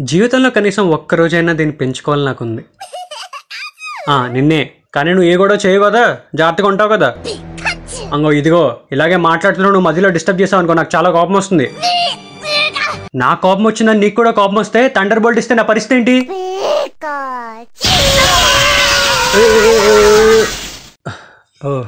జీవితంలో కనీసం ఒక్క రోజైనా దీన్ని పెంచుకోవాలని నాకు ఉంది నిన్నే. కానీ నువ్వు ఏ కూడా చేయవు కదా? జాగ్రత్తగా ఉంటావు కదా? అంగో ఇదిగో ఇలాగే మాట్లాడుతున్నావు నువ్వు మధ్యలో డిస్టర్బ్ చేసావు అనుకో నాకు చాలా కోపం వస్తుంది. నా కోపం వచ్చిందని నీకు కూడా కోపం వస్తే థండర్ బోల్ట్ ఇస్తే నా పరిస్థితి ఏంటి? ఓ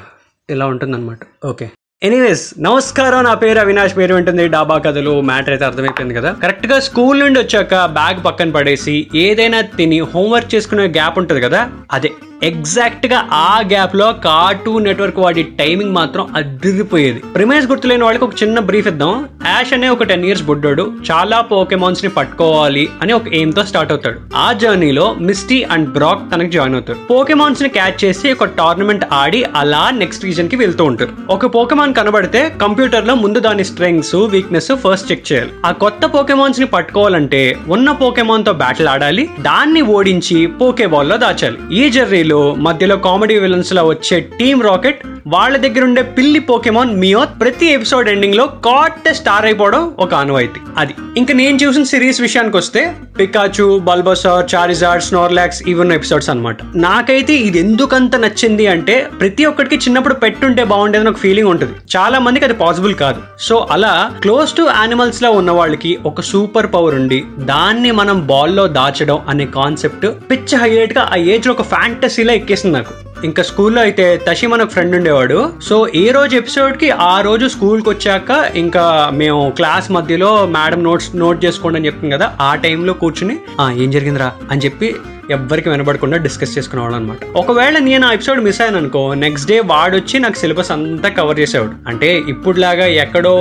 ఇలా ఉంటుందన్నమాట. ఓకే. ఎనీవేస్ నమస్కారం నా పేరు అవినాష్ పేరు ఉంటుంది డాబా కథలు. మ్యాటర్ అయితే అర్థమైపోయింది కదా? కరెక్ట్గా స్కూల్ నుండి వచ్చాక బ్యాగ్ పక్కన పడేసి ఏదైనా తిని హోంవర్క్ చేసుకునే గ్యాప్ ఉంటుంది కదా? అదే ఎగ్జాక్ట్గా ఆ గ్యాప్లో కార్టూన్ నెట్వర్క్ వాడి టైమింగ్ మాత్రం అదిరిపోయేది. ప్రిమైజ్ గుర్తులేని వాళ్ళకి ఒక చిన్న బ్రీఫ్ ఇద్దాం. యాష్ అనే ఒక టెన్ ఇయర్స్ బుడ్డోడు చాలా పోకెమాన్స్ని పట్టుకోవాలి అని ఒక ఎయిమ్తో స్టార్ట్ అవుతాడు. ఆ జర్నీలో మిస్టీ అండ్ బ్రాక్ తనకి జాయిన్ అవుతారు. పోకెమాన్స్ని క్యాచ్ చేసి ఒక టోర్నమెంట్ ఆడి అలా నెక్స్ట్ రీజన్కి వెళ్తూ ఉంటారు. ఒక పోకెమాన్ కనబడితే కంప్యూటర్లో ముందు దాని స్ట్రెంగ్స్ వీక్నెస్ ఫస్ట్ చెక్ చేయాలి. ఆ కొత్త పోకెమాన్స్ని పట్టుకోవాలంటే ఉన్న పోకెమాన్తో బ్యాటిల్ ఆడాలి దాన్ని ఓడించి పోకే బాల్లో దాచాలి. ఈ జర్నీలో మధ్యలో కామెడీ విలన్స్లో వచ్చే టీమ్ రాకెట్ వాళ్ళ దగ్గర ఉండే పిల్లి పోకెమాన్ మియోత్ ప్రతి ఎపిసోడ్ ఎండింగ్లో కాట్ స్టార్ అయిపోవడం ఒక ఆనవాయితీ. అది. ఇంకా నేను చూసిన సిరీస్ విషయానికి వస్తే పికాచు బల్బసార్ చారిజార్ స్నోర్లాక్స్ ఇవన్న ఎపిసోడ్స్ అనమాట నాకైతే ఇది ఎందుకంత నచ్చింది అంటే ప్రతి ఒక్కరికి చిన్నప్పుడు పెట్టుంటే బాగుండేదని ఒక ఫీలింగ్ ఉంటుంది. చాలా మందికి అది పాసిబుల్ కాదు. సో అలా క్లోజ్ టు యానిమల్స్లో ఉన్న వాళ్ళకి ఒక సూపర్ పవర్ ఉండి దాన్ని మనం బాల్లో దాచడం అనే కాన్సెప్ట్ పిచ్చ హైలైట్గా ఆ ఏజ్లో ఒక ఫ్యాంటసీలా ఎక్కేసింది నాకు. ఇంకా స్కూల్లో అయితే తషి మనకు ఫ్రెండ్ ఉండేవాడు. సో ఏ రోజు ఎపిసోడ్కి ఆ రోజు స్కూల్కి వచ్చాక ఇంకా మేము క్లాస్ మధ్యలో మేడం నోట్స్ నోట్ చేసుకోండి అని చెప్తుంది కదా ఆ టైంలో కూర్చుని ఏం జరిగిందిరా? అని చెప్పి ఎవ్వరికి వినబడకుండా డిస్కస్ చేసుకునేవాడు అనమాట ఒకవేళ నేను ఆ ఎపిసోడ్ మిస్ అయ్యాను అనుకో నెక్స్ట్ డే వాడు వచ్చి నాకు సిలబస్ అంతా కవర్ చేసేవాడు. అంటే ఇప్పుడులాగా ఎక్కడో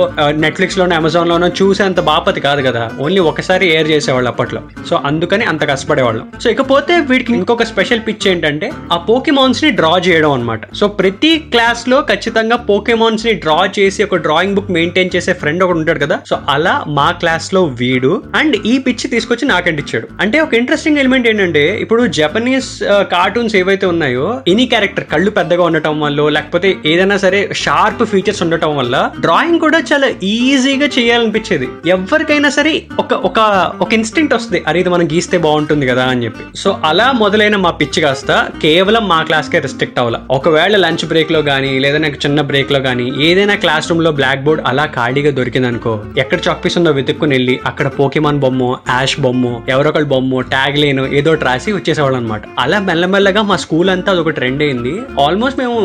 నెట్ఫ్లిక్స్ లోనో అమెజాన్ లోనో చూసేంత బాపతి కాదు కదా. ఓన్లీ ఒకసారి ఎయిర్ చేసేవాళ్ళు అప్పట్లో. సో అందుకని అంత కష్టపడేవాళ్ళం. సో ఇకపోతే వీటికి ఇంకొక స్పెషల్ పిచ్ ఏంటంటే ఆ పోకెమాన్స్ని డ్రా చేయడం అనమాట సో ప్రతి క్లాస్లో ఖచ్చితంగా పోకెమాన్స్ని డ్రా చేసి ఒక డ్రాయింగ్ బుక్ మెయింటైన్ చేసే ఫ్రెండ్ ఒకటి ఉంటాడు కదా. సో అలా మా క్లాస్లో వీడు అండ్ ఈ పిచ్ తీసుకొచ్చి నాకంటిచ్చాడు. అంటే ఒక ఇంట్రెస్టింగ్ ఎలిమెంట్ ఏంటంటే ఇప్పుడు జపనీస్ కార్టూన్స్ uh, ఏవైతే ఉన్నాయో ఎనీ క్యారెక్టర్ కళ్ళు పెద్దగా ఉండటం వల్ల లేకపోతే ఏదైనా సరే షార్ప్ ఫీచర్స్ ఉండటం వల్ల డ్రాయింగ్ కూడా చాలా ఈజీగా చేయాలనిపించేది. ఎవరికైనా సరే ఒక ఒక ఒక ఇన్స్టింక్ట్ వస్తుంది. అరే ఇది మనం గీస్తే బాగుంటుంది కదా అని చెప్పి. సో అలా మొదలైన మా పిచ్చి కాస్త కేవలం మా క్లాస్ కే రిస్ట్రిక్ట్ అవ్వాలి. ఒకవేళ లంచ్ బ్రేక్లో కానీ లేదా నాకు చిన్న బ్రేక్లో కానీ ఏదైనా క్లాస్ రూమ్లో బ్లాక్ బోర్డ్ అలా ఖాళీగా దొరికింది అనుకో ఎక్కడ చాక్ పీస్ ఉందో వెతుక్కుని వెళ్ళి అక్కడ పోకిమాన్ బొమ్మ యాష్ బొమ్మ ఎవరొకళ్ళ బొమ్మ ట్యాగ్ లేను ఏదో ట్రాస్ రాసి వచ్చేసేవాళ్ళు అనమాట అలా మెల్లమెల్లగా మా స్కూల్ అంతా అదొక ట్రెండ్ అయింది ఆల్మోస్ట్ మేము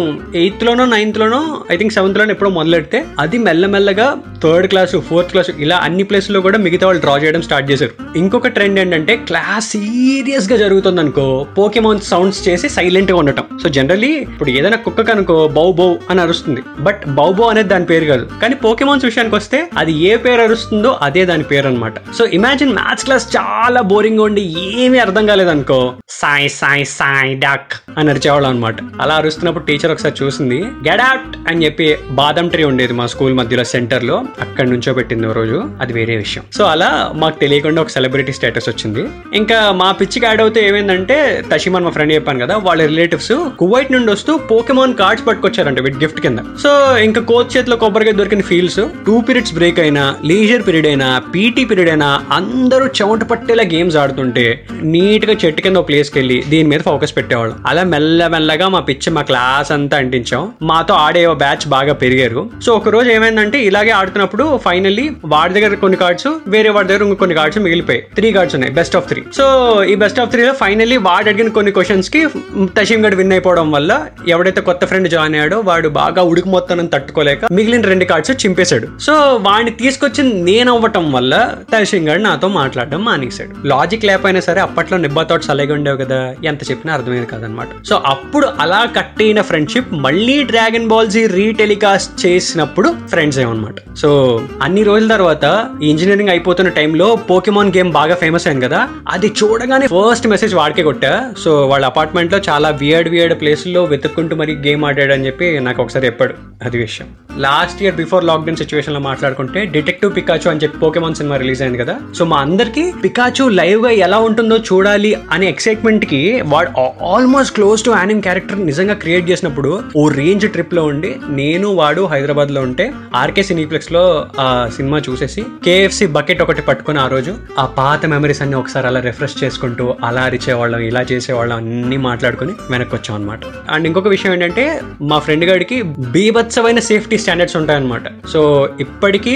ఎయిత్ లోనో నైన్త్ లోనో ఐ థింక్ సెవెంత్ లోనో ఎప్పుడో మొదలెడితే అది మెల్లమెల్లగా థర్డ్ క్లాస్ ఫోర్త్ క్లాస్ ఇలా అన్ని ప్లేస్లో కూడా మిగతా వాళ్ళు డ్రా చేయడం స్టార్ట్ చేశారు. ఇంకొక ట్రెండ్ ఏంటంటే క్లాస్ సీరియస్గా జరుగుతుంది అనుకో పోకేమాన్ సౌండ్స్ చేసి సైలెంట్గా ఉండటం. సో జనరలీ ఇప్పుడు ఏదైనా కుక్క కనుకో బౌ బౌ అని అరుస్తుంది. బట్ బౌ బౌ అనేది దాని పేరు కాదు. కానీ పోకేమాన్స్ విషయానికి వస్తే అది ఏ పేరు అరుస్తుందో అదే దాని పేరు అనమాట సో ఇమాజిన్ మ్యాథ్స్ క్లాస్ చాలా బోరింగ్ ఉండి ఏమీ అర్థం కాలేదనుకో సాయి సాయి సాయి డాక్ అని అరిచేవాళ్ళం అనమాట అలా అరుస్తున్నప్పుడు టీచర్ ఒకసారి చూసింది గెట్ అవుట్ అని చెప్పి బాదం ట్రీ ఉండేది మా స్కూల్ మధ్యలో సెంటర్లో. అక్కడ నుంచో పెట్టింది ఓ రోజు అది వేరే విషయం. సో అలా మాకు తెలియకుండా ఒక సెలబ్రిటీ స్టేటస్ వచ్చింది. ఇంకా మా పిచ్చికి యాడ్ అవుతే ఏమైందంటే తషిమాన్ మా ఫ్రెండ్ చెప్పాను కదా వాళ్ళ రిలేటివ్స్ కువైట్ నుండి వస్తూ పోకెమాన్ కార్డ్స్ పట్టుకొచ్చారంట వీటి గిఫ్ట్ కింద. సో ఇంకా కోచ్ చేతిలో కొబ్బరిగా దొరికిన ఫీల్స్ టూ పీరియడ్స్ బ్రేక్ అయినా లీజర్ పీరియడ్ అయినా పీటీ పీరియడ్ అయినా అందరూ చెమట పట్టేలా గేమ్స్ ఆడుతుంటే నీట్గా చెట్టు కింద ప్లేస్కి వెళ్ళి దీని మీద ఫోకస్ పెట్టేవాళ్ళు. అలా మెల్ల మెల్లగా మా పిచ్చి మా క్లాస్ అంతా అంటించాం. మాతో ఆడే బ్యాచ్ బాగా పెరిగారు. సో ఒక రోజు ఏమైందంటే ఇలాగే ఆడుతూ ఆడుతున్నప్పుడు ఫైనల్లీ వాడి దగ్గర కొన్ని కార్డ్స్ వేరే వాడి దగ్గర కొన్ని కార్డ్స్ మిగిలిపోయాయి. త్రీ కార్డ్స్ ఉన్నాయి బెస్ట్ ఆఫ్ త్రీ సో ఈ బెస్ట్ ఆఫ్ త్రీలో ఫైనల్లీ వాడు అడిగిన కొన్ని క్వశ్చన్స్కి తషీం గడ్ విన్ అయిపోవడం వల్ల ఎవడైతే కొత్త ఫ్రెండ్ జాయిన్ అయ్యాడో వాడు బాగా ఉడుకు మొత్తం తట్టుకోలేక మిగిలిన రెండు కార్డ్స్ చింపేశాడు. సో వాడిని తీసుకొచ్చి నేను అవ్వటం వల్ల తషీం గడ్ నాతో మాట్లాడడం మానేశాడు. లాజిక్ లేకపోయినా సరే అప్పట్లో నిబ్బా థాట్స్ అలాగే ఉండేవి కదా ఎంత చెప్పినా అర్థమయ్యేది కాదనమాట సో అప్పుడు అలా కట్ అయిన ఫ్రెండ్షిప్ మళ్ళీ డ్రాగన్ బాల్ జీ రీటెలికాస్ట్ చేసినప్పుడు ఫ్రెండ్స్ ఏమన్నమాట. సో సో అన్ని రోజుల తర్వాత ఈ ఇంజనీరింగ్ అయిపోతున్న టైంలో పోకెమాన్ గేమ్ బాగా ఫేమస్ అయింది కదా? అది చూడగానే ఫస్ట్ మెసేజ్ వాడికే కొట్టా. సో వాళ్ళ అపార్ట్మెంట్లో చాలా వియర్డ్ వియర్డ్ ఏడు ప్లేసుల్లో వెతుక్కుంటూ మరి గేమ్ ఆడాడు అని చెప్పి నాకు ఒకసారి చెప్పాడు అది విషయం. లాస్ట్ ఇయర్ బిఫోర్ లాక్డౌన్ సిచ్యువేషన్లో మాట్లాడుకుంటే డిటెక్టివ్ పికాచు అని చెప్పి పోకెమాన్ సినిమా రిలీజ్ అయింది కదా? సో మా అందరికి పికాచు లైవ్గా ఎలా ఉంటుందో చూడాలి అనే ఎక్సైట్మెంట్కి వాడు almost close to anime character నిజంగా క్రియేట్ చేసినప్పుడు ఓ రేంజ్ ట్రిప్లో ఉండి నేను వాడు హైదరాబాద్లో ఉంటే ఆర్కే సినీప్లెక్స్లో ఆ సినిమా చూసేసి కేఎఫ్సి బకెట్ ఒకటి పట్టుకుని ఆ రోజు ఆ పాత మెమరీస్ అన్ని ఒకసారి అలా రిఫ్రెష్ చేసుకుంటూ అలా అరిచేవాళ్ళం ఇలా చేసేవాళ్ళం అన్ని మాట్లాడుకుని వెనక్కి వచ్చాం అనమాట అండ్ ఇంకొక విషయం ఏంటంటే మా ఫ్రెండ్ గారికి బీభత్సమైన సేఫ్టీ స్టాండర్డ్స్ ఉంటాయన్నమాట. సో ఇప్పటికీ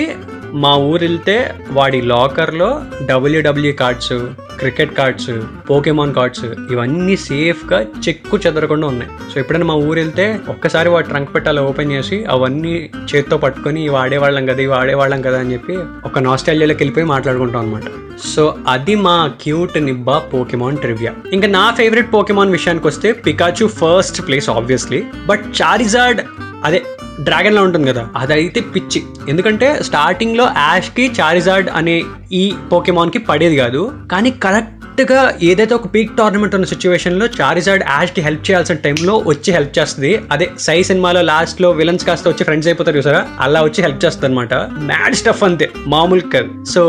మా ఊరు వెళ్తే వాడి లాకర్లో WW cards cricket cards Pokemon cards ఇవన్నీ సేఫ్గా చెక్కు చెదరకుండా ఉన్నాయి. సో ఎప్పుడైనా మా ఊరు వెళ్తే ఒక్కసారి వాడు ట్రంక్ పెట్టాలి ఓపెన్ చేసి అవన్నీ చేత్తో పట్టుకొని ఇవి ఆడేవాళ్ళం కదా ఇవి ఆడేవాళ్ళం కదా అని చెప్పి ఒక నాస్టాలియాలోకి వెళ్ళిపోయి మాట్లాడుకుంటాం అనమాట సో అది మా క్యూట్ నిబ్బా పోకెమాన్ ట్రివియా ఇంకా నా ఫేవరెట్ పోకెమాన్ విషయానికి వస్తే Pikachu first place obviously but Charizard అదే డ్రాగన్ లా ఉంటుంది కదా అదైతే పిచ్చి. ఎందుకంటే స్టార్టింగ్లో యాష్కి చారిజార్డ్ అనే ఈ పోకెమాన్కి పడేది కాదు. కానీ కరెక్ట్ కరెక్ట్గా ఏదైతే ఒక పీక్ టోర్నమెంట్ ఉన్న సిచ్యువేషన్లో చారిజార్డ్ యాష్కి హెల్ప్ చేయాల్సిన టైంలో వచ్చి హెల్ప్ చేస్తుంది. అదే సై సినిమాలో లాస్ట్లో విలన్స్ కాస్త వచ్చి ఫ్రెండ్స్ అయిపోతారు చూసారా? అలా వచ్చి హెల్ప్ చేస్తుంది అనమాట మ్యాడ్ స్టఫ్ అంతే మామూలు కాదు. సో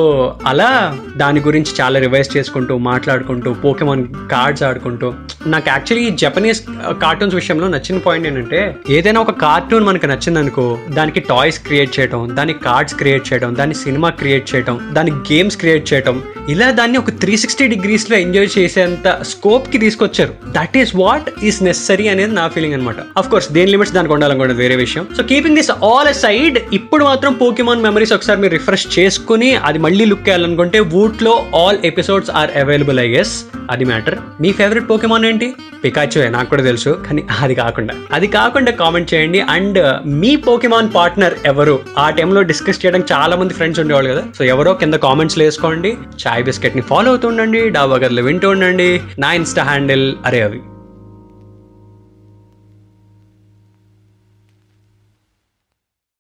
అలా దాని గురించి చాలా రివైజ్ చేసుకుంటూ మాట్లాడుకుంటూ పోకెమాన్ కార్డ్స్ ఆడుకుంటూ నాకు యాక్చువల్లీ జపనీస్ కార్టూన్స్ విషయంలో నచ్చిన పాయింట్ ఏంటంటే ఏదైనా ఒక కార్టూన్ మనకు నచ్చిందనుకో దానికి టాయ్స్ క్రియేట్ చేయడం దానికి కార్డ్స్ క్రియేట్ చేయడం దాని సినిమా క్రియేట్ చేయడం దాని గేమ్స్ క్రియేట్ చేయడం ఇలా దాన్ని ఒక త్రీ సిక్స్టీ డిగ్రీస్ లో ఎంజాయ్ చేసేంత స్కోప్కి తీసుకొచ్చారు. That is what is necessary అనేది నా ఫీలింగ్ అనమాట అఫ్ కోర్స్ దేని లిమిట్స్ దానికి ఉండాలనుకోండి వేరే విషయం. So keeping this all aside ఇప్పుడు మాత్రం పోకిమాన్ మెమరీస్ ఒకసారి మీరు రిఫ్రెష్ చేసుకుని అది మళ్ళీ లుక్ చేయాలనుకుంటే వూట్లో all episodes are available I guess అది మ్యాటర్ మీ ఫేవరెట్ పోకెమాన్ ఏంటి? పికాచు నాకు కూడా తెలుసు కానీ అది కాకుండా. అది కాకుండా కామెంట్ చేయండి. అండ్ uh, మీ పోకెమాన్ పార్ట్నర్ ఎవరు? ఆ టైంలో డిస్కస్ చేయడానికి చాలా మంది ఫ్రెండ్స్ ఉండేవాళ్ళు కదా. సో ఎవరో కింద కామెంట్స్ వేసుకోండి. చాయ్ బిస్కెట్ని ఫాలో అవుతుండండి డాబా గదిలో వింటూ ఉండండి. నా ఇన్స్టా హ్యాండిల్ అరే అవి